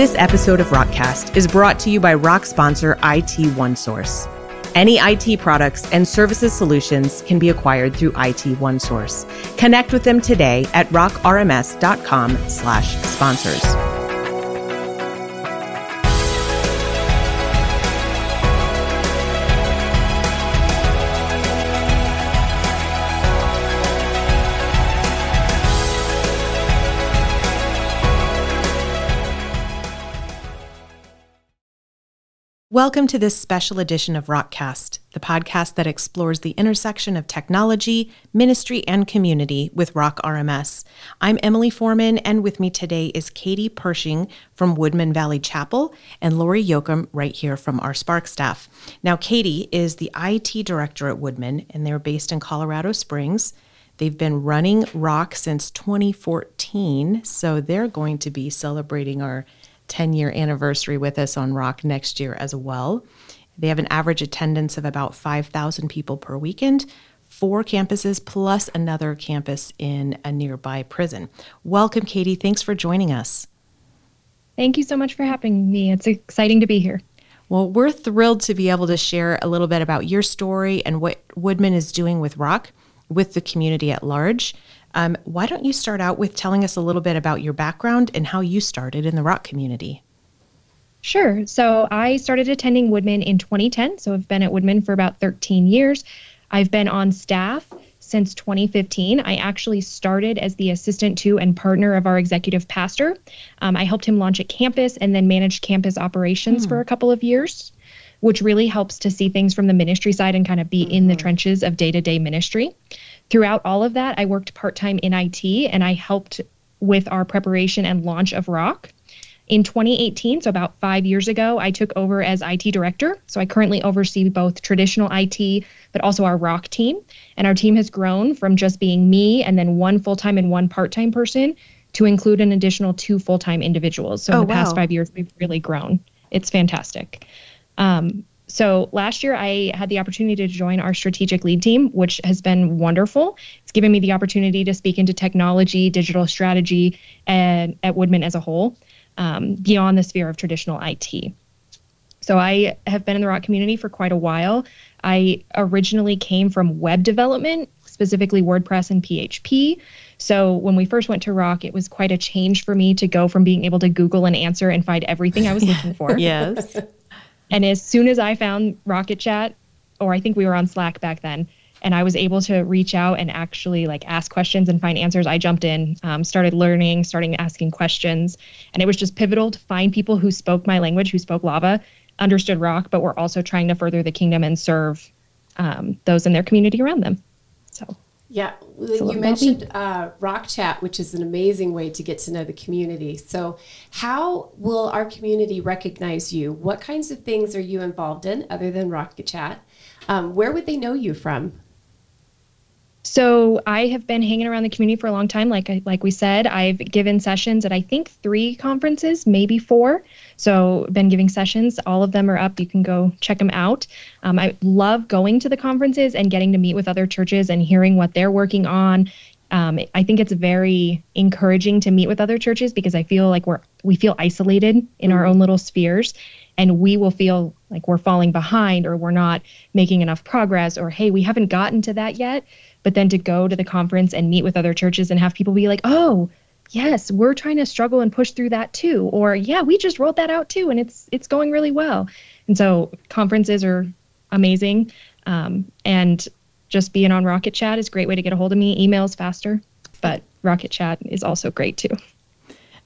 This episode of Rockcast is brought to you by Rock sponsor IT OneSource. Any IT products and services solutions can be acquired through IT OneSource. Connect with them today at rockrms.com/sponsors. Welcome to this special edition of Rockcast, the podcast that explores the intersection of technology, ministry, and community with Rock RMS. I'm Emily Foreman, and with me today is Catie Pershing from Woodmen Valley Chapel and Lori Yoakum right here from our Spark staff. Now, Catie is the IT director at Woodmen, and they're based in Colorado Springs. They've been running Rock since 2014, so they're going to be celebrating our 10 year anniversary with us on Rock next year as well. They have an average attendance of about 5,000 people per weekend, four campuses plus another campus in a nearby prison. Welcome, Catie. Thanks for joining us. Thank you so much for having me. It's exciting to be here. Well, we're thrilled to be able to share a little bit about your story and what Woodmen is doing with Rock with the community at large. Um, why don't you start out with telling us a little bit about your background and how you started in the rock community? Sure. So I started attending Woodmen in 2010. So I've been at Woodmen for about 13 years. I've been on staff since 2015. I actually started as the assistant to and partner of our executive pastor. Um, I helped him launch a campus and then managed campus operations hmm. for a couple of years, which really helps to see things from the ministry side and kind of be mm-hmm. in the mm-hmm. trenches of day to day ministry. Throughout all of that, I worked part time in IT and I helped with our preparation and launch of Rock. In 2018, so about five years ago, I took over as IT director. So I currently oversee both traditional IT, but also our Rock team. And our team has grown from just being me and then one full time and one part time person to include an additional two full time individuals. So oh, in the wow. past five years, we've really grown. It's fantastic. Um, so last year, I had the opportunity to join our strategic lead team, which has been wonderful. It's given me the opportunity to speak into technology, digital strategy, and at Woodmen as a whole, um, beyond the sphere of traditional IT. So I have been in the rock community for quite a while. I originally came from web development, specifically WordPress and PHP. So when we first went to Rock, it was quite a change for me to go from being able to Google an answer and find everything I was looking for. yes. And as soon as I found Rocket Chat, or I think we were on Slack back then, and I was able to reach out and actually like ask questions and find answers, I jumped in, um, started learning, starting asking questions, and it was just pivotal to find people who spoke my language, who spoke Lava, understood Rock, but were also trying to further the kingdom and serve um, those in their community around them. So yeah, you mentioned uh, Rock Chat, which is an amazing way to get to know the community. So, how will our community recognize you? What kinds of things are you involved in other than Rock Chat? Um, where would they know you from? So I have been hanging around the community for a long time. Like I, like we said, I've given sessions at I think three conferences, maybe four. So been giving sessions. All of them are up. You can go check them out. Um, I love going to the conferences and getting to meet with other churches and hearing what they're working on. Um, I think it's very encouraging to meet with other churches because I feel like we're we feel isolated in mm-hmm. our own little spheres, and we will feel like we're falling behind or we're not making enough progress or hey we haven't gotten to that yet but then to go to the conference and meet with other churches and have people be like, oh, yes, we're trying to struggle and push through that too. Or yeah, we just rolled that out too, and it's it's going really well. And so conferences are amazing. Um, and just being on Rocket Chat is a great way to get a hold of me. Emails faster, but Rocket Chat is also great too.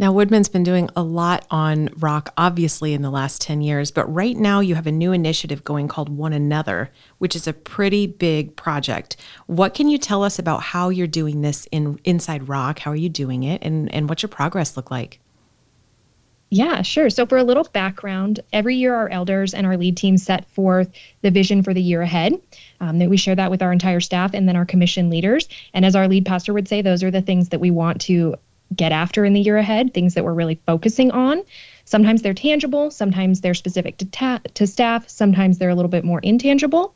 Now, Woodmen's been doing a lot on rock, obviously, in the last 10 years, but right now you have a new initiative going called One Another, which is a pretty big project. What can you tell us about how you're doing this in inside rock? How are you doing it? And, and what's your progress look like? Yeah, sure. So, for a little background, every year our elders and our lead team set forth the vision for the year ahead. Um, that we share that with our entire staff and then our commission leaders. And as our lead pastor would say, those are the things that we want to get after in the year ahead, things that we're really focusing on. Sometimes they're tangible, sometimes they're specific to, ta- to staff, sometimes they're a little bit more intangible.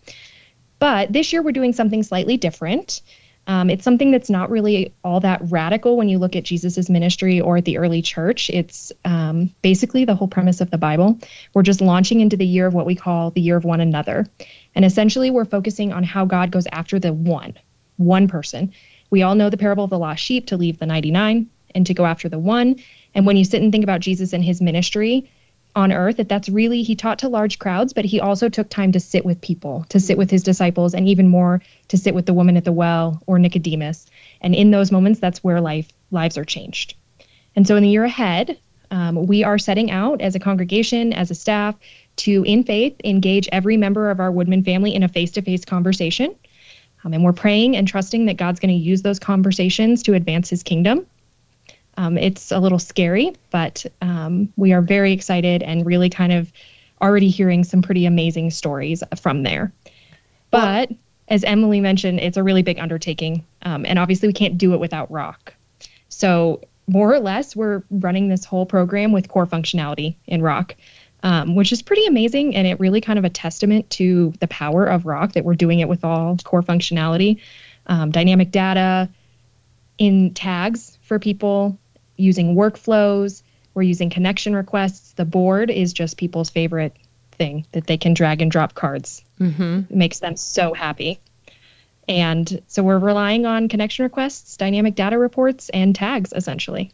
But this year we're doing something slightly different. Um, it's something that's not really all that radical when you look at Jesus's ministry or at the early church. It's um, basically the whole premise of the Bible. We're just launching into the year of what we call the year of one another. And essentially, we're focusing on how God goes after the one, one person. We all know the parable of the lost sheep to leave the 99 and to go after the one. And when you sit and think about Jesus and his ministry, on earth that that's really he taught to large crowds but he also took time to sit with people to sit with his disciples and even more to sit with the woman at the well or nicodemus. And in those moments that's where life lives are changed. And so in the year ahead um, we are setting out as a congregation as a staff to in faith engage every member of our woodmen family in a face-to-face conversation. Um, and we're praying and trusting that god's going to use those conversations to advance his kingdom um, it's a little scary, but um, we are very excited and really kind of already hearing some pretty amazing stories from there. But as Emily mentioned, it's a really big undertaking, um, and obviously we can't do it without Rock. So more or less, we're running this whole program with core functionality in Rock. Um, which is pretty amazing. And it really kind of a testament to the power of Rock that we're doing it with all core functionality, um, dynamic data in tags for people, using workflows, we're using connection requests. The board is just people's favorite thing that they can drag and drop cards. Mm-hmm. It makes them so happy. And so we're relying on connection requests, dynamic data reports, and tags essentially.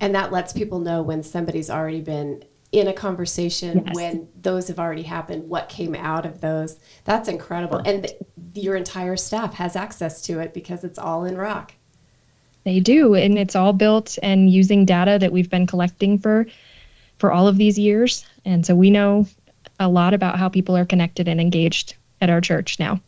And that lets people know when somebody's already been in a conversation, yes. when those have already happened, what came out of those. That's incredible. And th- your entire staff has access to it because it's all in Rock. They do, and it's all built and using data that we've been collecting for for all of these years. And so we know a lot about how people are connected and engaged at our church now.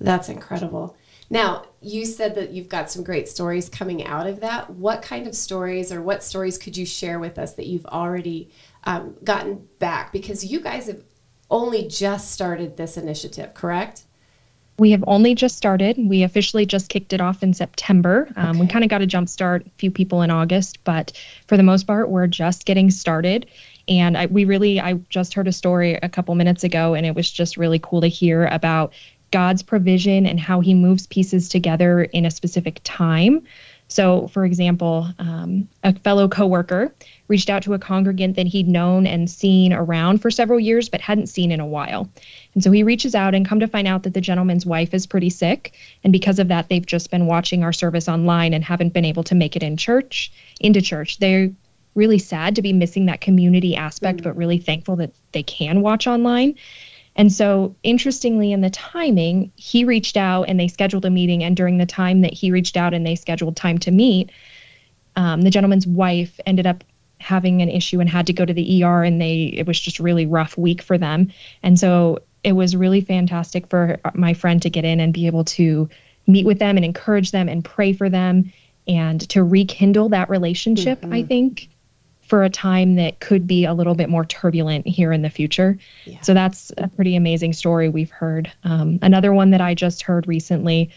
That's incredible. Now, you said that you've got some great stories coming out of that. What kind of stories or what stories could you share with us that you've already um, gotten back? Because you guys have only just started this initiative, correct? We have only just started. We officially just kicked it off in September. Um, okay. We kind of got a jump start, a few people in August, but for the most part, we're just getting started. And I, we really, I just heard a story a couple minutes ago, and it was just really cool to hear about God's provision and how He moves pieces together in a specific time. So, for example, um, a fellow coworker reached out to a congregant that he'd known and seen around for several years but hadn't seen in a while. And so he reaches out and come to find out that the gentleman's wife is pretty sick. And because of that, they've just been watching our service online and haven't been able to make it in church, into church. They're really sad to be missing that community aspect, mm. but really thankful that they can watch online. And so, interestingly, in the timing, he reached out and they scheduled a meeting. And during the time that he reached out and they scheduled time to meet, um, the gentleman's wife ended up having an issue and had to go to the ER. And they it was just a really rough week for them. And so, it was really fantastic for my friend to get in and be able to meet with them and encourage them and pray for them and to rekindle that relationship, mm-hmm. I think, for a time that could be a little bit more turbulent here in the future. Yeah. So that's a pretty amazing story we've heard. Um, another one that I just heard recently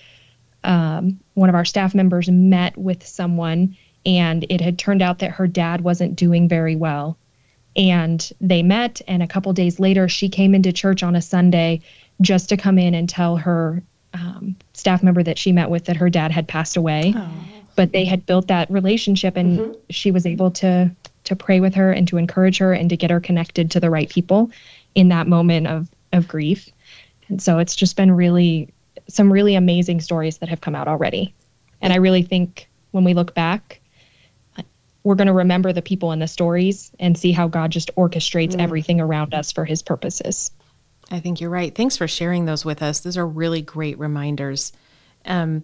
um, one of our staff members met with someone and it had turned out that her dad wasn't doing very well and they met and a couple days later she came into church on a sunday just to come in and tell her um, staff member that she met with that her dad had passed away oh. but they had built that relationship and mm-hmm. she was able to to pray with her and to encourage her and to get her connected to the right people in that moment of of grief and so it's just been really some really amazing stories that have come out already and i really think when we look back we're going to remember the people and the stories and see how God just orchestrates mm. everything around us for his purposes. I think you're right. Thanks for sharing those with us. Those are really great reminders. Um,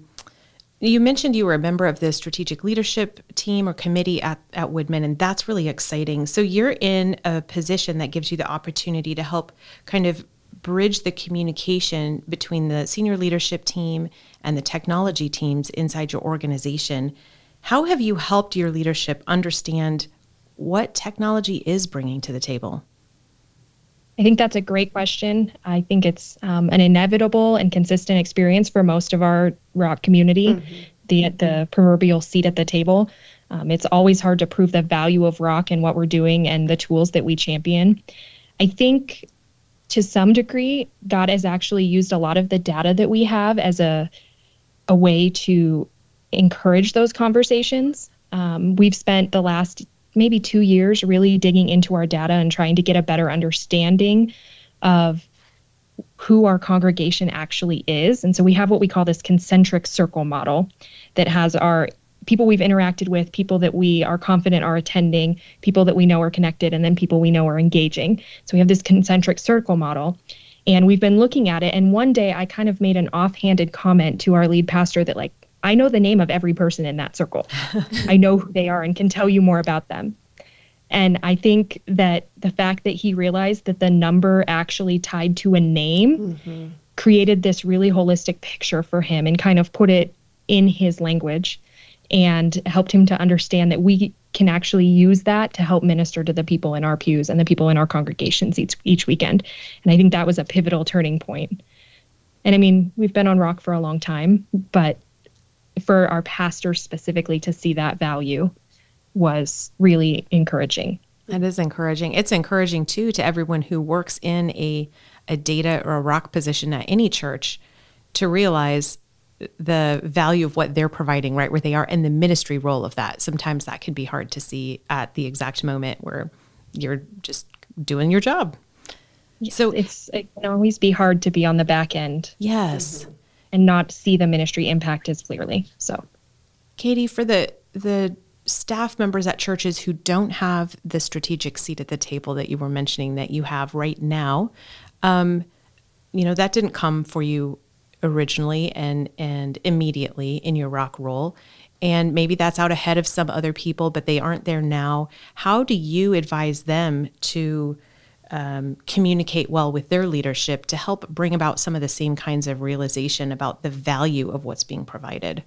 you mentioned you were a member of the strategic leadership team or committee at, at Woodmen, and that's really exciting. So you're in a position that gives you the opportunity to help kind of bridge the communication between the senior leadership team and the technology teams inside your organization. How have you helped your leadership understand what technology is bringing to the table? I think that's a great question. I think it's um, an inevitable and consistent experience for most of our rock community, mm-hmm. the the proverbial seat at the table. Um, it's always hard to prove the value of rock and what we're doing and the tools that we champion. I think to some degree, God has actually used a lot of the data that we have as a a way to encourage those conversations. Um, we've spent the last maybe two years really digging into our data and trying to get a better understanding of who our congregation actually is. And so we have what we call this concentric circle model that has our people we've interacted with, people that we are confident are attending, people that we know are connected, and then people we know are engaging. So we have this concentric circle model. And we've been looking at it. And one day I kind of made an offhanded comment to our lead pastor that, like, I know the name of every person in that circle. I know who they are and can tell you more about them. And I think that the fact that he realized that the number actually tied to a name mm-hmm. created this really holistic picture for him and kind of put it in his language and helped him to understand that we can actually use that to help minister to the people in our pews and the people in our congregations each each weekend. And I think that was a pivotal turning point. And I mean, we've been on rock for a long time, but for our pastors specifically to see that value was really encouraging. That is encouraging. It's encouraging too to everyone who works in a a data or a rock position at any church to realize the value of what they're providing right where they are and the ministry role of that. Sometimes that can be hard to see at the exact moment where you're just doing your job. so it's it can always be hard to be on the back end. Yes. And not see the ministry impact as clearly. So Catie, for the the staff members at churches who don't have the strategic seat at the table that you were mentioning that you have right now, um, you know, that didn't come for you originally and and immediately in your rock role and maybe that's out ahead of some other people but they aren't there now how do you advise them to um, communicate well with their leadership to help bring about some of the same kinds of realization about the value of what's being provided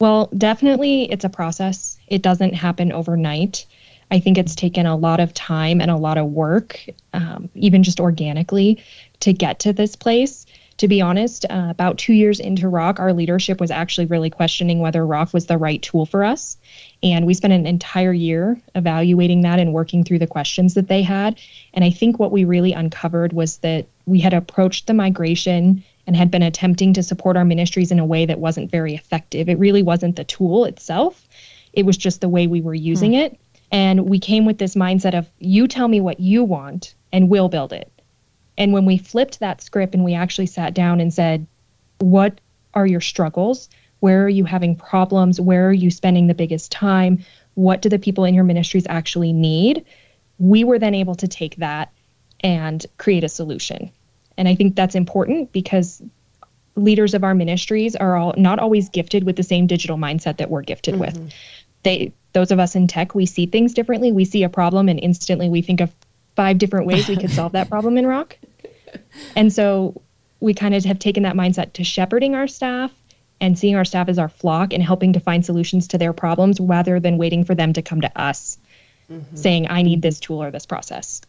well, definitely it's a process. It doesn't happen overnight. I think it's taken a lot of time and a lot of work, um, even just organically, to get to this place. To be honest, uh, about two years into Rock, our leadership was actually really questioning whether Rock was the right tool for us. And we spent an entire year evaluating that and working through the questions that they had. And I think what we really uncovered was that we had approached the migration and had been attempting to support our ministries in a way that wasn't very effective. It really wasn't the tool itself, it was just the way we were using hmm. it. And we came with this mindset of, you tell me what you want, and we'll build it. And when we flipped that script and we actually sat down and said, what are your struggles? Where are you having problems? Where are you spending the biggest time? What do the people in your ministries actually need? We were then able to take that and create a solution. And I think that's important because leaders of our ministries are all not always gifted with the same digital mindset that we're gifted mm-hmm. with. They those of us in tech, we see things differently. We see a problem and instantly we think of five different ways we could solve that problem in rock. And so we kind of have taken that mindset to shepherding our staff and seeing our staff as our flock and helping to find solutions to their problems rather than waiting for them to come to us mm-hmm. saying, I need this tool or this process.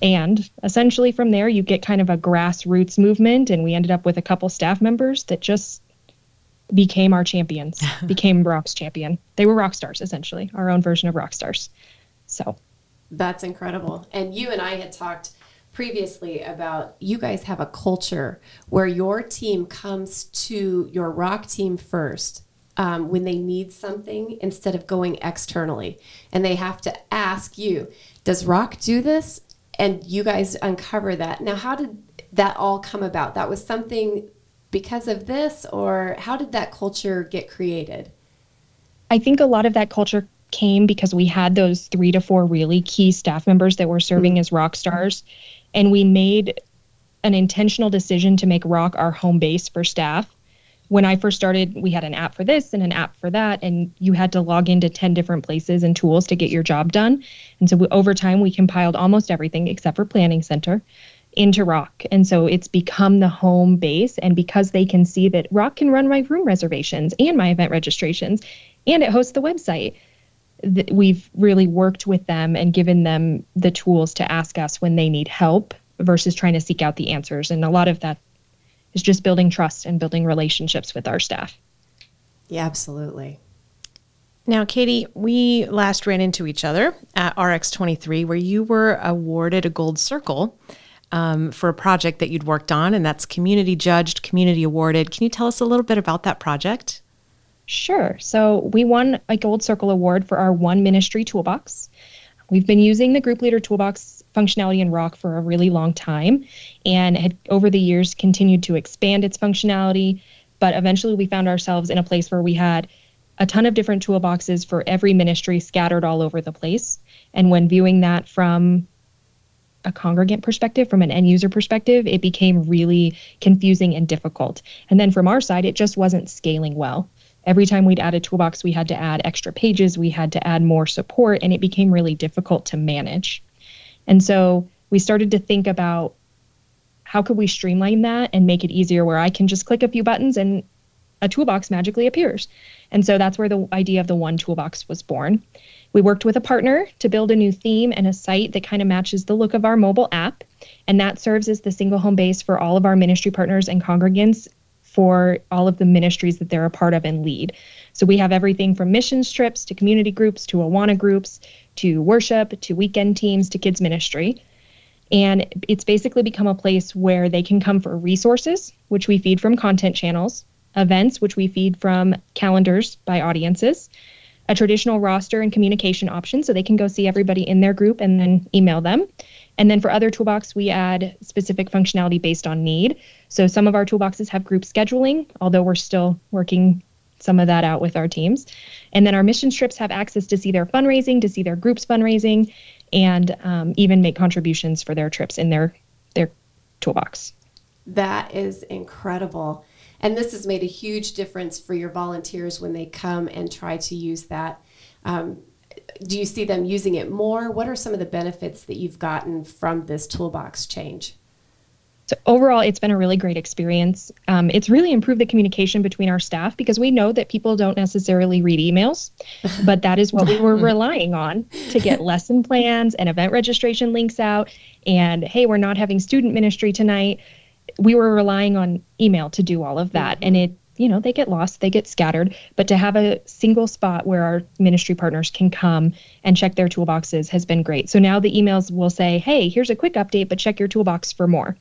And essentially from there, you get kind of a grassroots movement. And we ended up with a couple staff members that just became our champions, became Rock's champion. They were rock stars, essentially, our own version of rock stars. So that's incredible. And you and I had talked previously about you guys have a culture where your team comes to your rock team first um, when they need something instead of going externally. And they have to ask you, does rock do this? and you guys uncover that. Now, how did that all come about? That was something because of this, or how did that culture get created? I think a lot of that culture came because we had those three to four really key staff members that were serving mm-hmm. as rock stars, and we made an intentional decision to make rock our home base for staff when I first started, we had an app for this and an app for that, and you had to log into 10 different places and tools to get your job done. And so we, over time, we compiled almost everything except for Planning Center into Rock. And so it's become the home base. And because they can see that Rock can run my room reservations and my event registrations, and it hosts the website, th- we've really worked with them and given them the tools to ask us when they need help versus trying to seek out the answers. And a lot of that is just building trust and building relationships with our staff. Yeah, absolutely. Now, Catie, we last ran into each other at RX23, where you were awarded a gold circle um, for a project that you'd worked on, and that's community judged, community awarded. Can you tell us a little bit about that project? Sure. So we won a Gold Circle Award for our One Ministry Toolbox. We've been using the Group Leader Toolbox functionality in Rock for a really long time and had over the years continued to expand its functionality. But eventually we found ourselves in a place where we had a ton of different toolboxes for every ministry scattered all over the place. And when viewing that from a congregant perspective, from an end user perspective, it became really confusing and difficult. And then from our side, it just wasn't scaling well. Every time we'd add a toolbox, we had to add extra pages, we had to add more support, and it became really difficult to manage. And so we started to think about how could we streamline that and make it easier where I can just click a few buttons and a toolbox magically appears. And so that's where the idea of the one toolbox was born. We worked with a partner to build a new theme and a site that kind of matches the look of our mobile app. And that serves as the single home base for all of our ministry partners and congregants for all of the ministries that they're a part of and lead. So we have everything from missions trips to community groups to Awana groups to worship to weekend teams to kids ministry. And it's basically become a place where they can come for resources, which we feed from content channels, events, which we feed from calendars by audiences, a traditional roster and communication option so they can go see everybody in their group and then email them. And then for other toolbox, we add specific functionality based on need. So some of our toolboxes have group scheduling, although we're still working some of that out with our teams. And then our mission trips have access to see their fundraising, to see their groups fundraising, and um, even make contributions for their trips in their their toolbox. That is incredible. And this has made a huge difference for your volunteers when they come and try to use that. Um, do you see them using it more? What are some of the benefits that you've gotten from this toolbox change? So overall, it's been a really great experience. Um, it's really improved the communication between our staff because we know that people don't necessarily read emails, but that is what we were relying on to get lesson plans and event registration links out. And hey, we're not having student ministry tonight we were relying on email to do all of that. Mm-hmm. And it, you know, they get lost, they get scattered. But to have a single spot where our ministry partners can come and check their toolboxes has been great. So now the emails will say, hey, here's a quick update, but check your toolbox for more.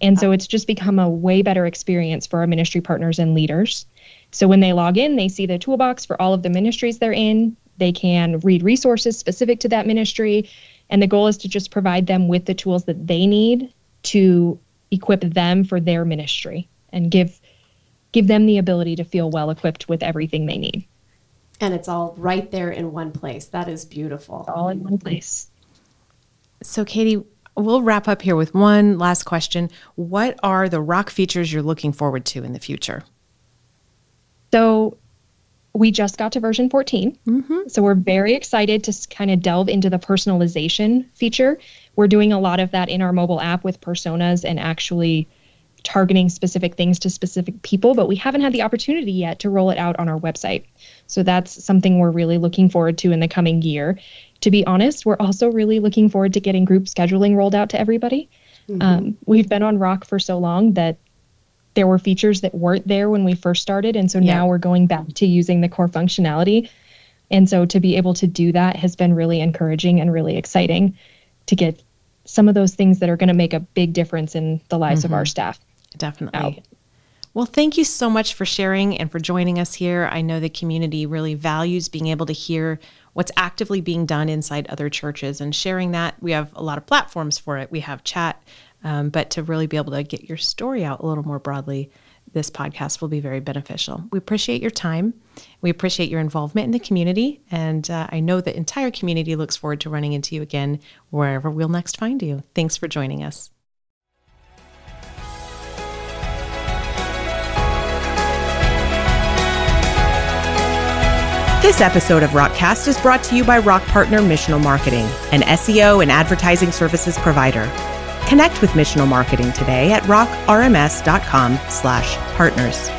And so it's just become a way better experience for our ministry partners and leaders. So when they log in, they see the toolbox for all of the ministries they're in. They can read resources specific to that ministry. And the goal is to just provide them with the tools that they need to equip them for their ministry and give give them the ability to feel well equipped with everything they need. And it's all right there in one place. That is beautiful. all in one place. So Catie, we'll wrap up here with one last question. What are the rock features you're looking forward to in the future? So we just got to version 14. Mm-hmm. So we're very excited to kind of delve into the personalization feature. We're doing a lot of that in our mobile app with personas and actually targeting specific things to specific people, but we haven't had the opportunity yet to roll it out on our website. So that's something we're really looking forward to in the coming year. To be honest, we're also really looking forward to getting group scheduling rolled out to everybody. Mm-hmm. Um, we've been on Rock for so long that there were features that weren't there when we first started. And so yeah. now we're going back to using the core functionality. And so to be able to do that has been really encouraging and really exciting to get some of those things that are going to make a big difference in the lives mm-hmm. of our mm-hmm. staff. Definitely. Out. Well, thank you so much for sharing and for joining us here. I know the community really values being able to hear what's actively being done inside other churches and sharing that. We have a lot of platforms for it. We have chat um, but to really be able to get your story out a little more broadly, this podcast will be very beneficial. We appreciate your time. We appreciate your involvement in the community. And uh, I know the entire community looks forward to running into you again wherever we'll next find you. Thanks for joining us. This episode of Rockcast is brought to you by Rock Partner Missional Marketing, an SEO and advertising services provider. Connect with Missional Marketing today at rockrms.com slash partners.